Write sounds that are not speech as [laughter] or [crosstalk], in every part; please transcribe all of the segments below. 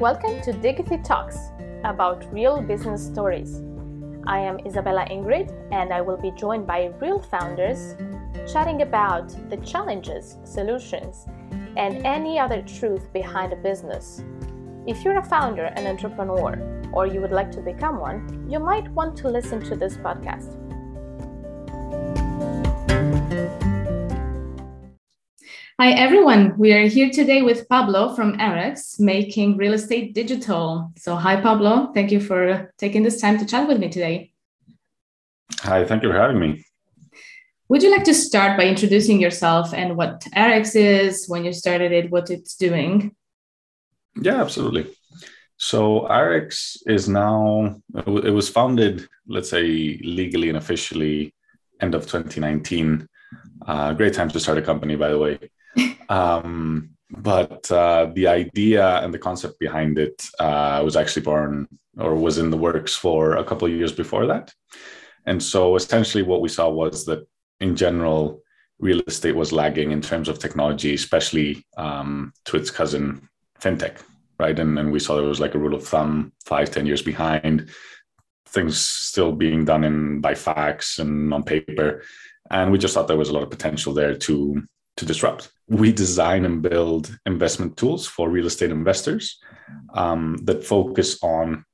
Welcome to Diggity Talks about real business stories. I am Isabella Ingrid and I will be joined by real founders chatting about the challenges, solutions, and any other truth behind a business. If you're a founder, an entrepreneur, or you would like to become one, you might want to listen to this podcast. Hi, everyone. We are here today with Pablo from Arex, making real estate digital. So, hi, Pablo. Thank you for taking this time to chat with me today. Hi, thank you for having me. Would you like to start by introducing yourself and what Arex is, when you started it, what it's doing? Yeah, absolutely. So Arex is now, it was founded, let's say, legally and officially end of 2019. Uh, great time to start a company, by the way. Um, but uh, the idea and the concept behind it uh, was actually born or was in the works for a couple of years before that. And so essentially, what we saw was that in general, real estate was lagging in terms of technology, especially um, to its cousin fintech, right? And, and we saw there was like a rule of thumb, five, ten years behind, things still being done in by fax and on paper. And we just thought there was a lot of potential there to to disrupt. We design and build investment tools for real estate investors um, that focus on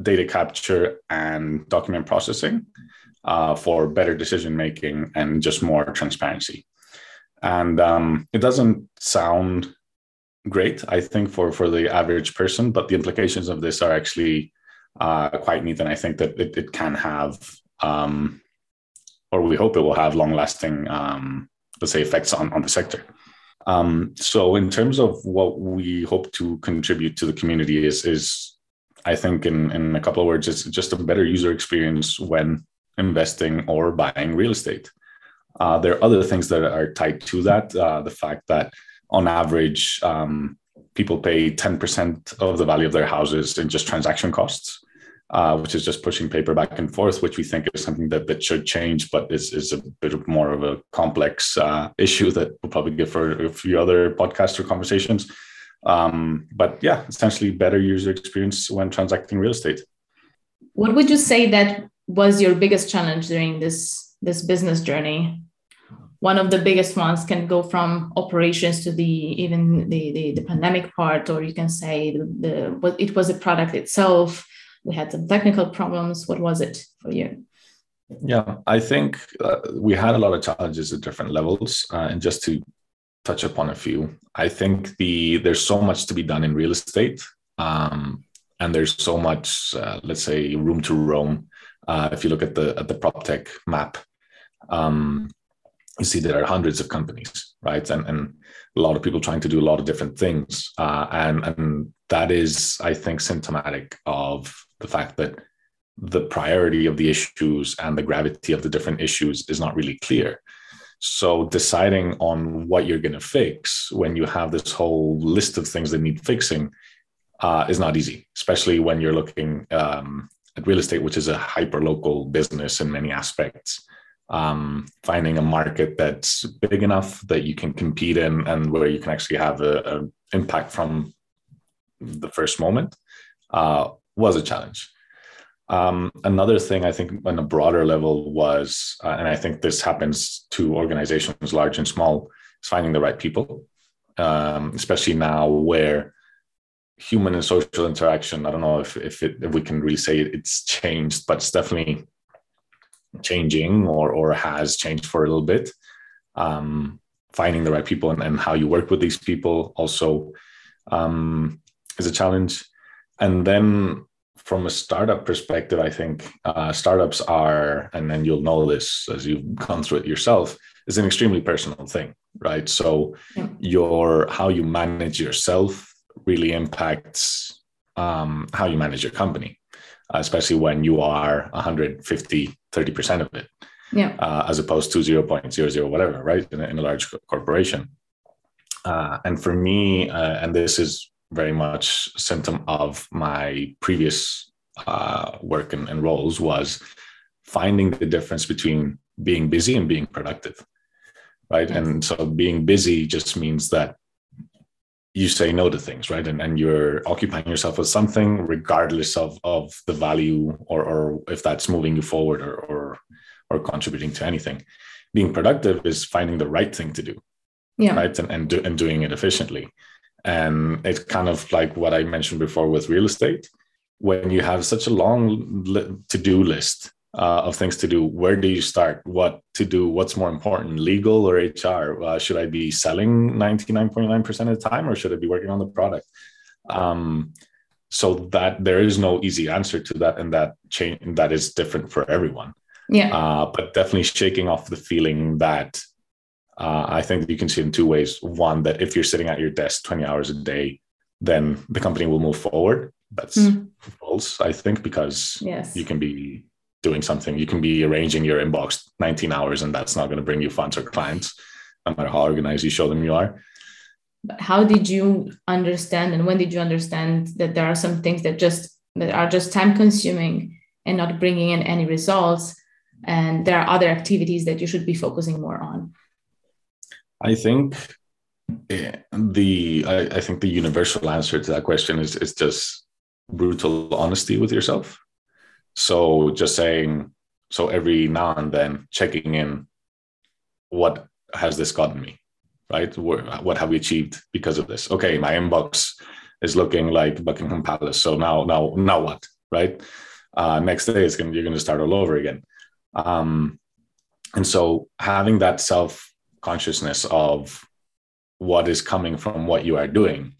data capture and document processing uh, for better decision making and just more transparency. And um, it doesn't sound great, I think, for for the average person, but the implications of this are actually uh, quite neat, and I think that it, it can have, um, or we hope it will have, long lasting um, let's say effects on, on the sector. Um, so in terms of what we hope to contribute to the community is is I think in, in a couple of words, it's just a better user experience when investing or buying real estate. Uh, there are other things that are tied to that. Uh, the fact that on average, um, people pay 10% of the value of their houses in just transaction costs uh, which is just pushing paper back and forth, which we think is something that, that should change, but is, is a bit more of a complex uh, issue that we'll probably give for a few other podcasts or conversations. Um, but yeah, essentially better user experience when transacting real estate. What would you say that was your biggest challenge during this this business journey? One of the biggest ones can go from operations to the even the the, the pandemic part, or you can say the, the it was a product itself we had some technical problems. What was it for you? Yeah i think uh, we had a lot of challenges at different levels uh, and just to touch upon a few i think the there's so much to be done in real estate um, and there's so much uh, let's say room to roam uh, if you look at the at the prop tech map um, you see there are hundreds of companies right? And and a lot of people trying to do a lot of different things uh, and and that is i think symptomatic of the fact that the priority of the issues and the gravity of the different issues is not really clear. So deciding on what you're going to fix when you have this whole list of things that need fixing uh, is not easy, especially when you're looking um, at real estate, which is a hyper local business in many aspects. Um, finding a market that's big enough that you can compete in and where you can actually have an impact from the first moment uh, was a challenge. Um, another thing I think on a broader level was, uh, and I think this happens to organizations large and small, is finding the right people, um, especially now where human and social interaction. I don't know if if, it, if we can really say it's changed, but it's definitely changing or or has changed for a little bit. Um, finding the right people and, and how you work with these people also um, is a challenge. And then from a startup perspective, I think uh, startups are, and then you'll know this as you've gone through it yourself, is an extremely personal thing, right? So yeah. your how you manage yourself really impacts um, how you manage your company, uh, especially when you are 150, 30% of it, yeah. Uh, as opposed to 0.00 whatever, right? In a, in a large corporation. Uh, and for me, uh, and this is very much symptom of my previous uh, work and, and, roles was finding the difference between being busy and being productive right yes. and so being busy just means that you say no to things, right? And, and you're occupying yourself with something regardless of, of the value or, or if that's moving you forward or, or, or contributing to anything. Being productive is finding the right thing to do. Yeah. Right. And, and, do, and doing it efficiently. And it's kind of like what I mentioned before with real estate. When you have such a long to do list uh, of things to do. Where do you start? What to do? What's more important, legal or HR? Uh, should I be selling 99.9% of the time or should I be working on the product? Um, so that there is no easy answer to that, and that change that is different for everyone. Yeah. Uh, but definitely shaking off the feeling that uh, I think you can see in two ways. One, that if you're sitting at your desk 20 hours a day, then the company will move forward. That's mm. false, I think, because yes. you can be doing something. You can be arranging your inbox 19 hours, and that's not going to bring you funds or clients, no matter how organized you show them you are. But how did you understand, and when did you understand that there are some things that just that are just time consuming and not bringing in any results, and there are other activities that you should be focusing more on? I think eh, the I, I think the universal answer to that question is is just brutal honesty with yourself so just saying, so every now and then checking in, what has this gotten me? Right? What have we achieved because of this? Okay, my inbox is looking like Buckingham Palace. So now, now, now what? Right? Uh, next day, it's gonna, you're going to start all over again. Um, and so having that self consciousness of what is coming from what you are doing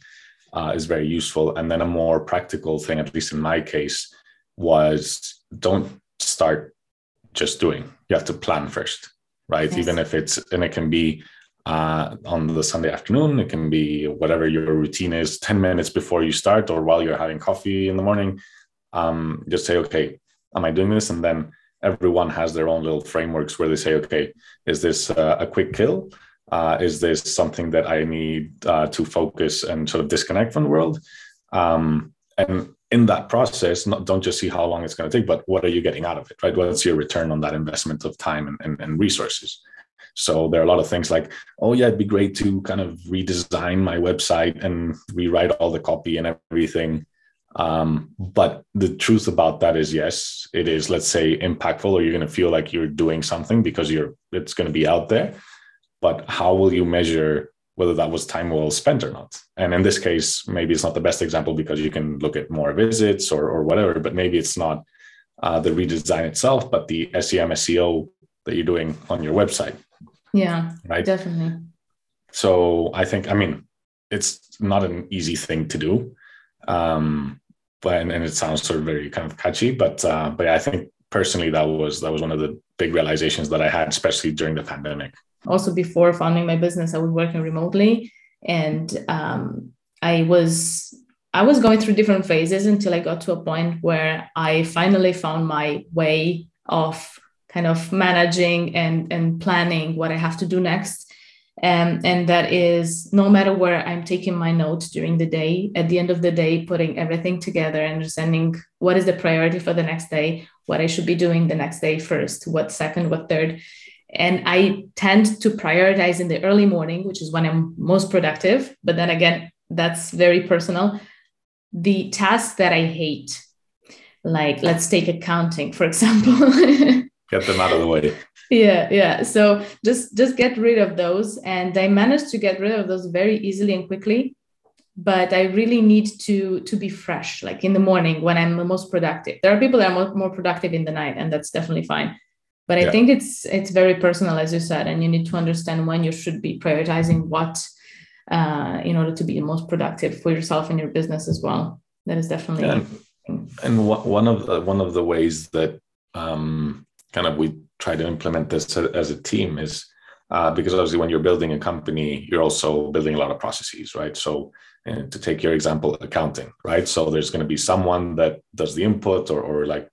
uh, is very useful. And then a more practical thing, at least in my case, was don't start just doing. You have to plan first, right? Yes. Even if it's, and it can be uh, on the Sunday afternoon, it can be whatever your routine is 10 minutes before you start or while you're having coffee in the morning. Um, just say, okay, am I doing this? And then everyone has their own little frameworks where they say, okay, is this uh, a quick kill? Uh, is this something that I need uh, to focus and sort of disconnect from the world? Um, and in that process, not, don't just see how long it's going to take, but what are you getting out of it, right? What's your return on that investment of time and, and, and resources? So there are a lot of things like, oh yeah, it'd be great to kind of redesign my website and rewrite all the copy and everything. Um, but the truth about that is, yes, it is, let's say, impactful, or you're going to feel like you're doing something because you're it's going to be out there. But how will you measure whether that was time well spent or not. And in this case, maybe it's not the best example because you can look at more visits or, or whatever, but maybe it's not uh, the redesign itself, but the SEM, SEO that you're doing on your website. Yeah, right. Definitely. So I think, I mean, it's not an easy thing to do. Um, but, and, and it sounds sort of very kind of catchy, but, uh, but I think personally that was, that was one of the big realizations that I had, especially during the pandemic. Also before founding my business i was working remotely and um, i was i was going through different phases until i got to a point where i finally found my way of kind of managing and and planning what i have to do next um, and that is no matter where i'm taking my notes during the day at the end of the day putting everything together understanding what is the priority for the next day what i should be doing the next day first what second what third and I tend to prioritize in the early morning, which is when I'm most productive. But then again, that's very personal. The tasks that I hate, like let's take accounting, for example. [laughs] get them out of the way. Yeah, yeah. So just just get rid of those. And I managed to get rid of those very easily and quickly. But I really need to to be fresh, like in the morning when I'm the most productive. There are people that are more, productive in the night, and that's definitely fine but i yeah. think it's it's very personal as you said and you need to understand when you should be prioritizing what uh, in order to be the most productive for yourself and your business as well that is definitely yeah. and one of the, one of the ways that um, kind of we try to implement this as a team is uh, because obviously when you're building a company you're also building a lot of processes right so uh, to take your example accounting right so there's going to be someone that does the input or, or like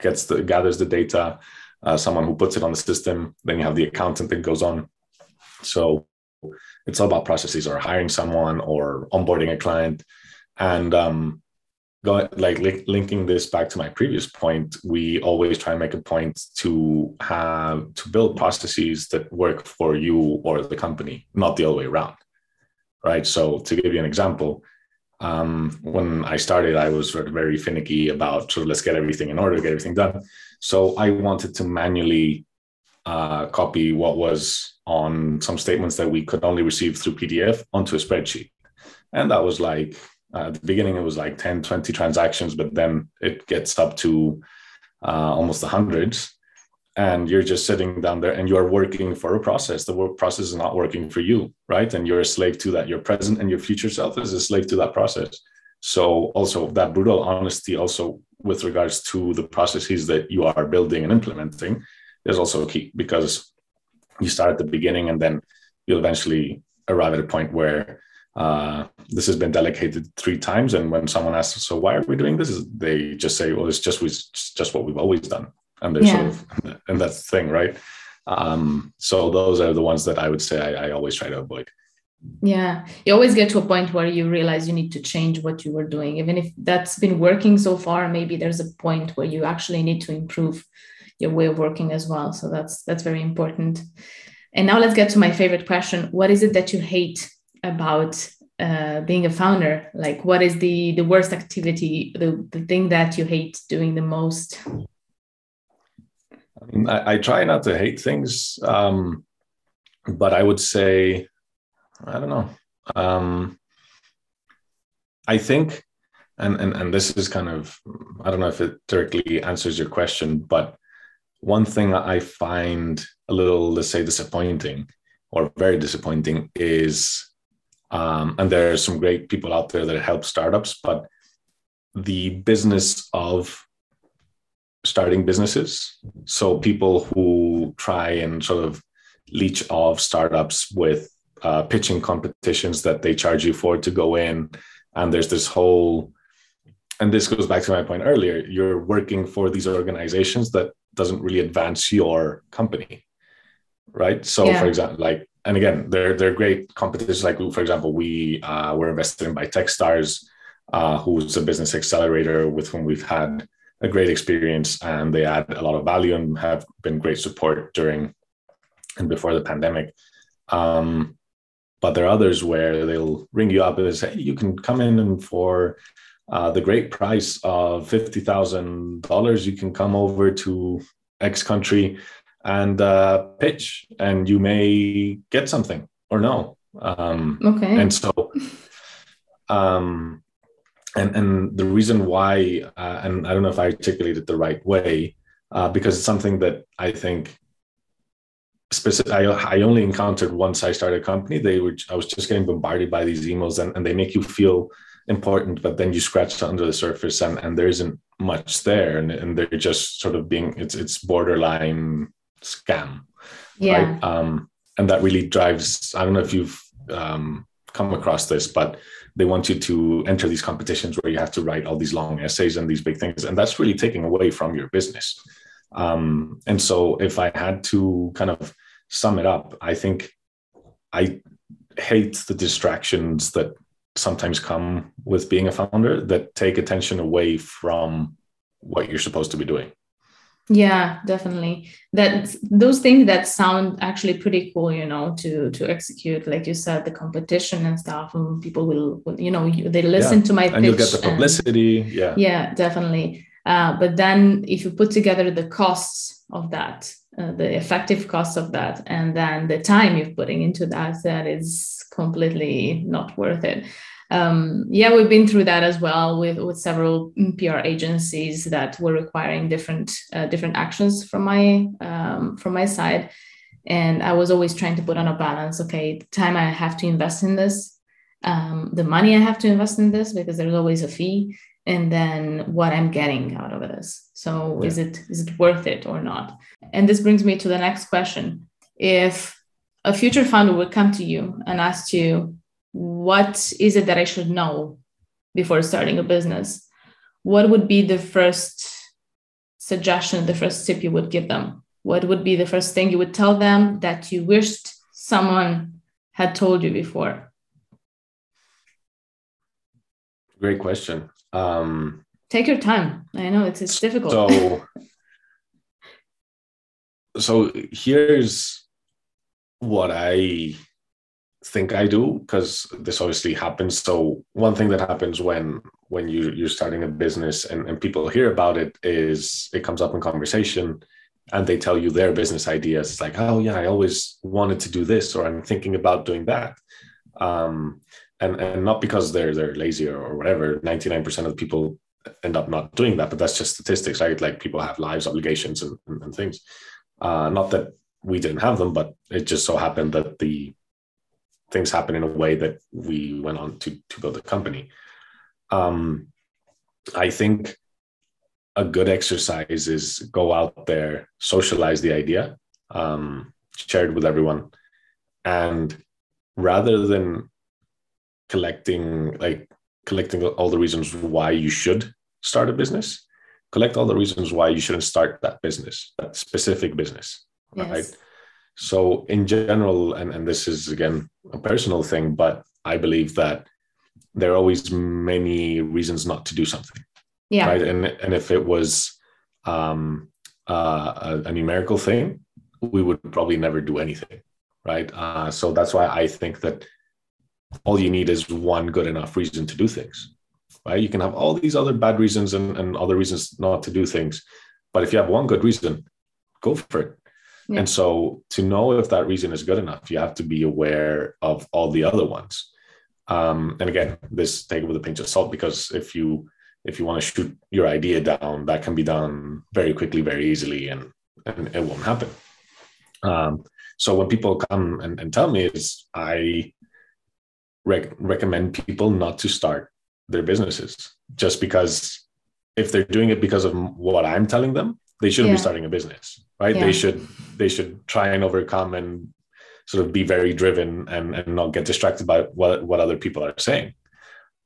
gets the gathers the data uh, someone who puts it on the system. Then you have the accountant that goes on. So it's all about processes or hiring someone or onboarding a client. And um, go, like li- linking this back to my previous point, we always try and make a point to have to build processes that work for you or the company, not the other way around. right? So to give you an example, um, when I started, I was very finicky about sort of let's get everything in order, get everything done. So I wanted to manually uh, copy what was on some statements that we could only receive through PDF onto a spreadsheet. And that was like, uh, at the beginning, it was like 10, 20 transactions, but then it gets up to uh, almost the hundreds. And you're just sitting down there and you're working for a process. The work process is not working for you, right? And you're a slave to that. Your present and your future self is a slave to that process. So also that brutal honesty, also with regards to the processes that you are building and implementing, is also key because you start at the beginning and then you'll eventually arrive at a point where uh, this has been delegated three times. And when someone asks, "So why are we doing this?" they just say, "Well, it's just it's just what we've always done," and they're yeah. sort of and that's the thing, right? Um, so those are the ones that I would say I, I always try to avoid. Yeah, you always get to a point where you realize you need to change what you were doing, even if that's been working so far. Maybe there's a point where you actually need to improve your way of working as well. So that's that's very important. And now let's get to my favorite question. What is it that you hate about uh, being a founder? Like what is the the worst activity, the, the thing that you hate doing the most? I, mean, I, I try not to hate things, um, but I would say, I don't know. Um, I think, and, and and this is kind of, I don't know if it directly answers your question, but one thing I find a little, let's say, disappointing or very disappointing is, um, and there are some great people out there that help startups, but the business of starting businesses. So people who try and sort of leech off startups with uh, pitching competitions that they charge you for to go in. And there's this whole, and this goes back to my point earlier, you're working for these organizations that doesn't really advance your company right so yeah. for example like and again they're they're great competitions like for example we uh, were invested in by techstars uh, who's a business accelerator with whom we've had a great experience and they add a lot of value and have been great support during and before the pandemic. Um, but there are others where they'll ring you up and say hey, you can come in and for uh, the great price of $50,000, you can come over to X country and uh, pitch, and you may get something or no. Um, okay. And so, um, and and the reason why, uh, and I don't know if I articulated the right way, uh, because it's something that I think specific. I, I only encountered once I started a company. They were I was just getting bombarded by these emails, and, and they make you feel important, but then you scratch under the surface and, and there isn't much there. And, and they're just sort of being, it's, it's borderline scam. Yeah. Right? Um, and that really drives, I don't know if you've um, come across this, but they want you to enter these competitions where you have to write all these long essays and these big things. And that's really taking away from your business. Um, and so if I had to kind of sum it up, I think I hate the distractions that sometimes come with being a founder that take attention away from what you're supposed to be doing yeah definitely. That those things that sound actually pretty cool you know to to execute like you said the competition and stuff and people will, will you know you, they listen yeah. to my and you'll get the publicity. And, yeah. Yeah definitely. Uh, but then if you put together the costs of that uh, the effective cost of that and then the time you're putting into that that is completely not worth it. Um, yeah we've been through that as well with with several pr agencies that were requiring different uh, different actions from my um, from my side. And i was always trying to put on a balance okay the time i have to invest in this um, the money i have to invest in this because there's always a fee and then what i'm getting out of this so yeah. is it is it worth it or not? And this brings me to the next question. If a future founder would come to you and ask you what is it that i should know before starting a business? What would be the first suggestion the first tip you would give them? What would be the first thing you would tell them that you wished someone had told you before? Great question. Um, Take your time. I know it's it's difficult. So, [laughs] so here's what I think I do because this obviously happens. So one thing that happens when when you you're starting a business and, and people hear about it is it comes up in conversation and they tell you their business ideas. It's like, oh yeah, I always wanted to do this, or I'm thinking about doing that. Um, and and not because they're they're lazy or, or whatever. Ninety nine percent of the people end up not doing that, but that's just statistics, right? Like people have lives, obligations, and, and, and things. Uh, not that we didn't have them, but it just so happened that the things happen in a way that we went on to to build a company. Um, I think a good exercise is go out there, socialize the idea, um, share it with everyone, and rather than collecting like collecting all the reasons why you should start a business, collect all the reasons why you shouldn't start that business, that specific business, yes. right? So in general, and, and this is again a personal thing, but I believe that there are always many reasons not to do something. Yeah. Right. And and if it was um, uh, a, a, numerical thing, we would probably never do anything. Right. Uh, so that's why I think that all you need is one good enough reason to do things. Right. You can have all these other bad reasons and, and other reasons not to do things. But if you have one good reason, go for it. Yeah. And so to know if that reason is good enough, you have to be aware of all the other ones. Um, and again, this take it with a pinch of salt because if you if you want to shoot your idea down, that can be done very quickly, very easily, and, and it won't happen. Um, so when people come and, and tell me is I rec- recommend people not to start their businesses just because if they're doing it because of what I'm telling them, they shouldn't yeah. be starting a business, right? Yeah. They should they should try and overcome and sort of be very driven and, and not get distracted by what, what other people are saying.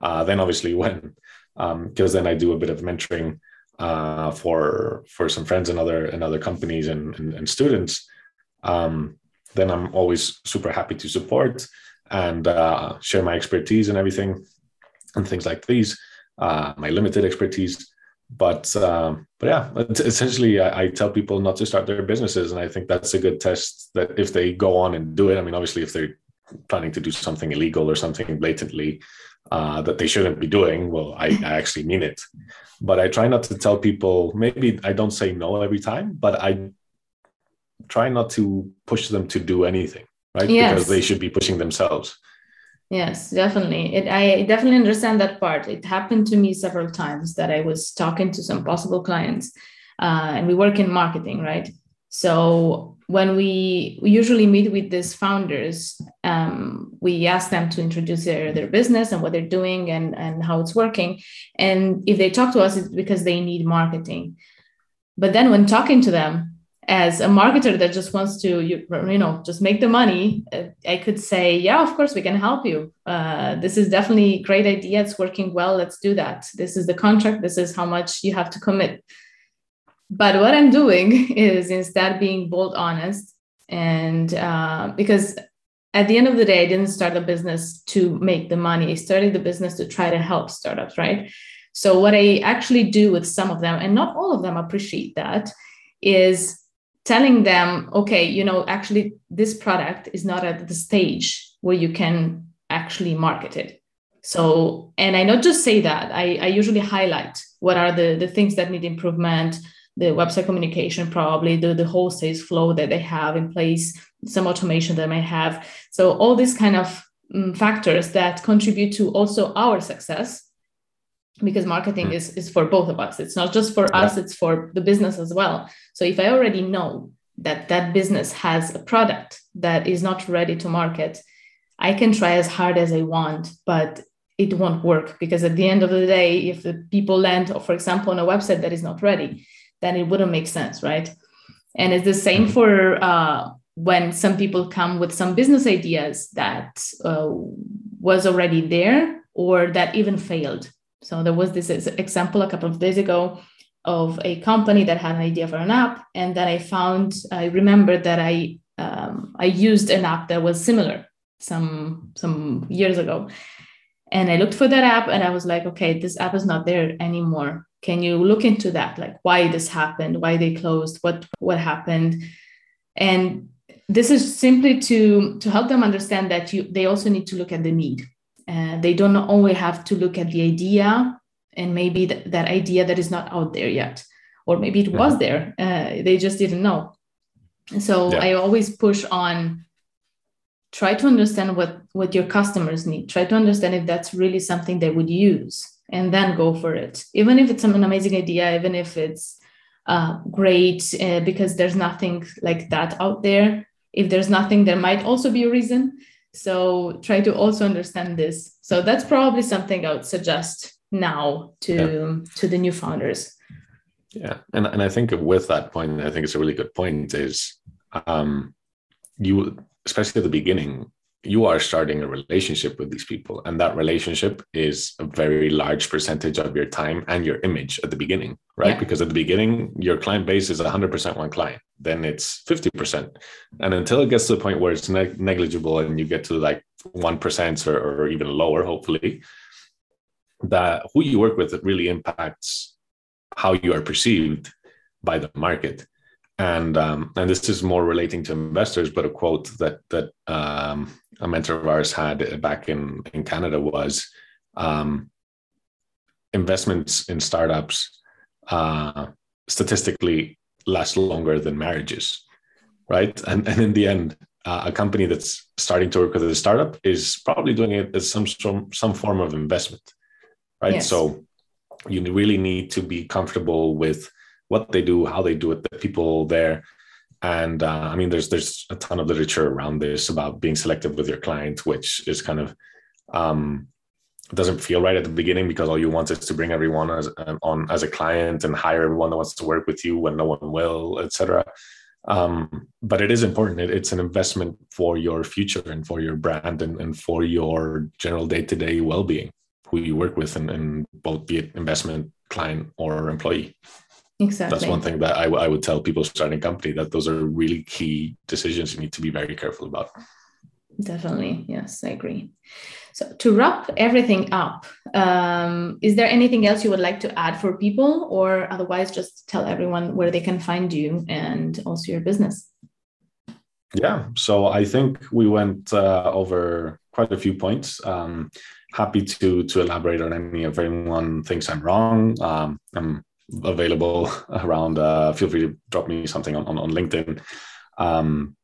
Uh, then obviously when because um, then I do a bit of mentoring uh, for for some friends and other and other companies and, and, and students, um, then I'm always super happy to support and uh, share my expertise and everything and things like these, uh, my limited expertise. But um, but yeah, essentially, I, I, tell people not to start their businesses, and I think that's a good test. That if they go on and do it, I mean, obviously, if they're planning to do something illegal or something blatantly uh, that they shouldn't be doing, well, I, I actually mean it. But I try not to tell people. Maybe I don't say no every time, but I try not to push them to do anything, right? Yes. Because they should be pushing themselves. Yes, definitely. It, I definitely understand that part. It happened to me several times that I was talking to some possible clients, uh, and we work in marketing, right? So when we, we usually meet with these founders, um, we ask them to introduce their, their business and what they're doing and, and how it's working. And if they talk to us, it's because they need marketing. But then when talking to them, as a marketer that just wants to you, you know just make the money uh, i could say yeah of course we can help you. Uh, this is definitely a great idea. It's working well. Let's do that. This is the contract. This is how much you have to commit. But what i'm doing [laughs] is instead being bold honest and uh, because at the end of the day i didn't start a business to make the money. I started the business to try to help startups right? So what i actually do with some of them and not all of them appreciate that is telling them okay you know actually this product is not at the stage where you can actually market it. So and i not just say that i, I usually highlight what are the, the things that need improvement the website communication probably the, the whole sales flow that they have in place some automation that may have. So all these kind of um, factors that contribute to also our success because marketing mm. is, is for both of us it's not just for yeah. us it's for the business as well so if i already know that that business has a product that is not ready to market i can try as hard as i want but it won't work because at the end of the day if the people land for example on a website that is not ready then it wouldn't make sense right and it's the same mm. for uh, when some people come with some business ideas that uh, was already there or that even failed so there was this example a couple of days ago of a company that had an idea for an app, and then I found I remembered that I um, I used an app that was similar some some years ago, and I looked for that app, and I was like, okay, this app is not there anymore. Can you look into that? Like why this happened, why they closed, what what happened, and this is simply to to help them understand that you they also need to look at the need uh, they don't only have to look at the idea and maybe th- that idea that is not out there yet. Or maybe it was there uh, they just didn't know. So yeah. i always push on try to understand what what your customers need. Try to understand if that's really something they would use and then go for it. Even if it's an amazing idea even if it's uh, great uh, because there's nothing like that out there. If there's nothing there might also be a reason so try to also understand this so that's probably something i would suggest now to yeah. to the new founders yeah and, and i think with that point i think it's a really good point is um you especially at the beginning you are starting a relationship with these people and that relationship is a very large percentage of your time and your image at the beginning right? Yeah. because at the beginning your client base is 100% one client then it's 50% and until it gets to the point where it's ne- negligible and you get to like 1% or, or even lower hopefully that who you work with really impacts how you are perceived by the market and um, and this is more relating to investors but a quote that that um, a mentor of ours had back in in canada was um, investments in startups uh, statistically last longer than marriages right and and in the end uh, a company that's starting to work with a startup is probably doing it as some some, some form of investment right yes. so you really need to be comfortable with what they do, how they do it, the people there. And uh, I mean, there's there's a ton of literature around this about being selective with your client, which is kind of um, doesn't feel right at the beginning because all you want is to bring everyone as uh, on as a client and hire everyone that wants to work with you when no one will, etc. Um, but it is important. It, it's an investment for your future and for your brand and, and for your general day to day well being, who you work with, and, and both be it investment client or employee. Exactly. That's one thing that I, w- I would tell people starting a company that those are really key decisions you need to be very careful about. Definitely. Yes, I agree. So, to wrap everything up, um, is there anything else you would like to add for people, or otherwise just tell everyone where they can find you and also your business? Yeah. So, I think we went uh, over quite a few points. Um, happy to to elaborate on any if anyone thinks I'm wrong. Um, I'm available [laughs] around. Uh, feel free to drop me something on, on, on LinkedIn. Um,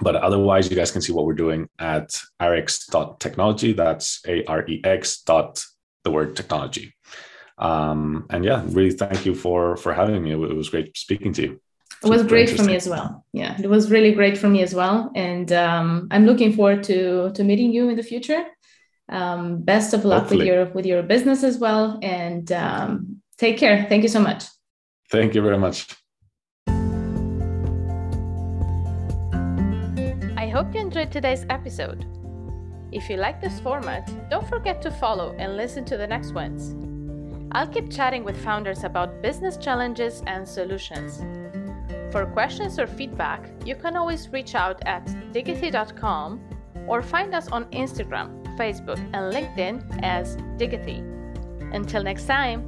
but otherwise, you guys can see what we're doing at arex.technology. That's A R E X dot the word technology. Um, and yeah, really thank you for for having me. It was great speaking to you. It was great for me as well. Yeah, it was really great for me as well, and um, I'm looking forward to to meeting you in the future. Um, best of luck Hopefully. with your with your business as well, and um, Take care. Thank you so much. Thank you very much. I hope you enjoyed today's episode. If you like this format, don't forget to follow and listen to the next ones. I'll keep chatting with founders about business challenges and solutions. For questions or feedback, you can always reach out at diggity.com or find us on Instagram, Facebook, and LinkedIn as Diggity. Until next time,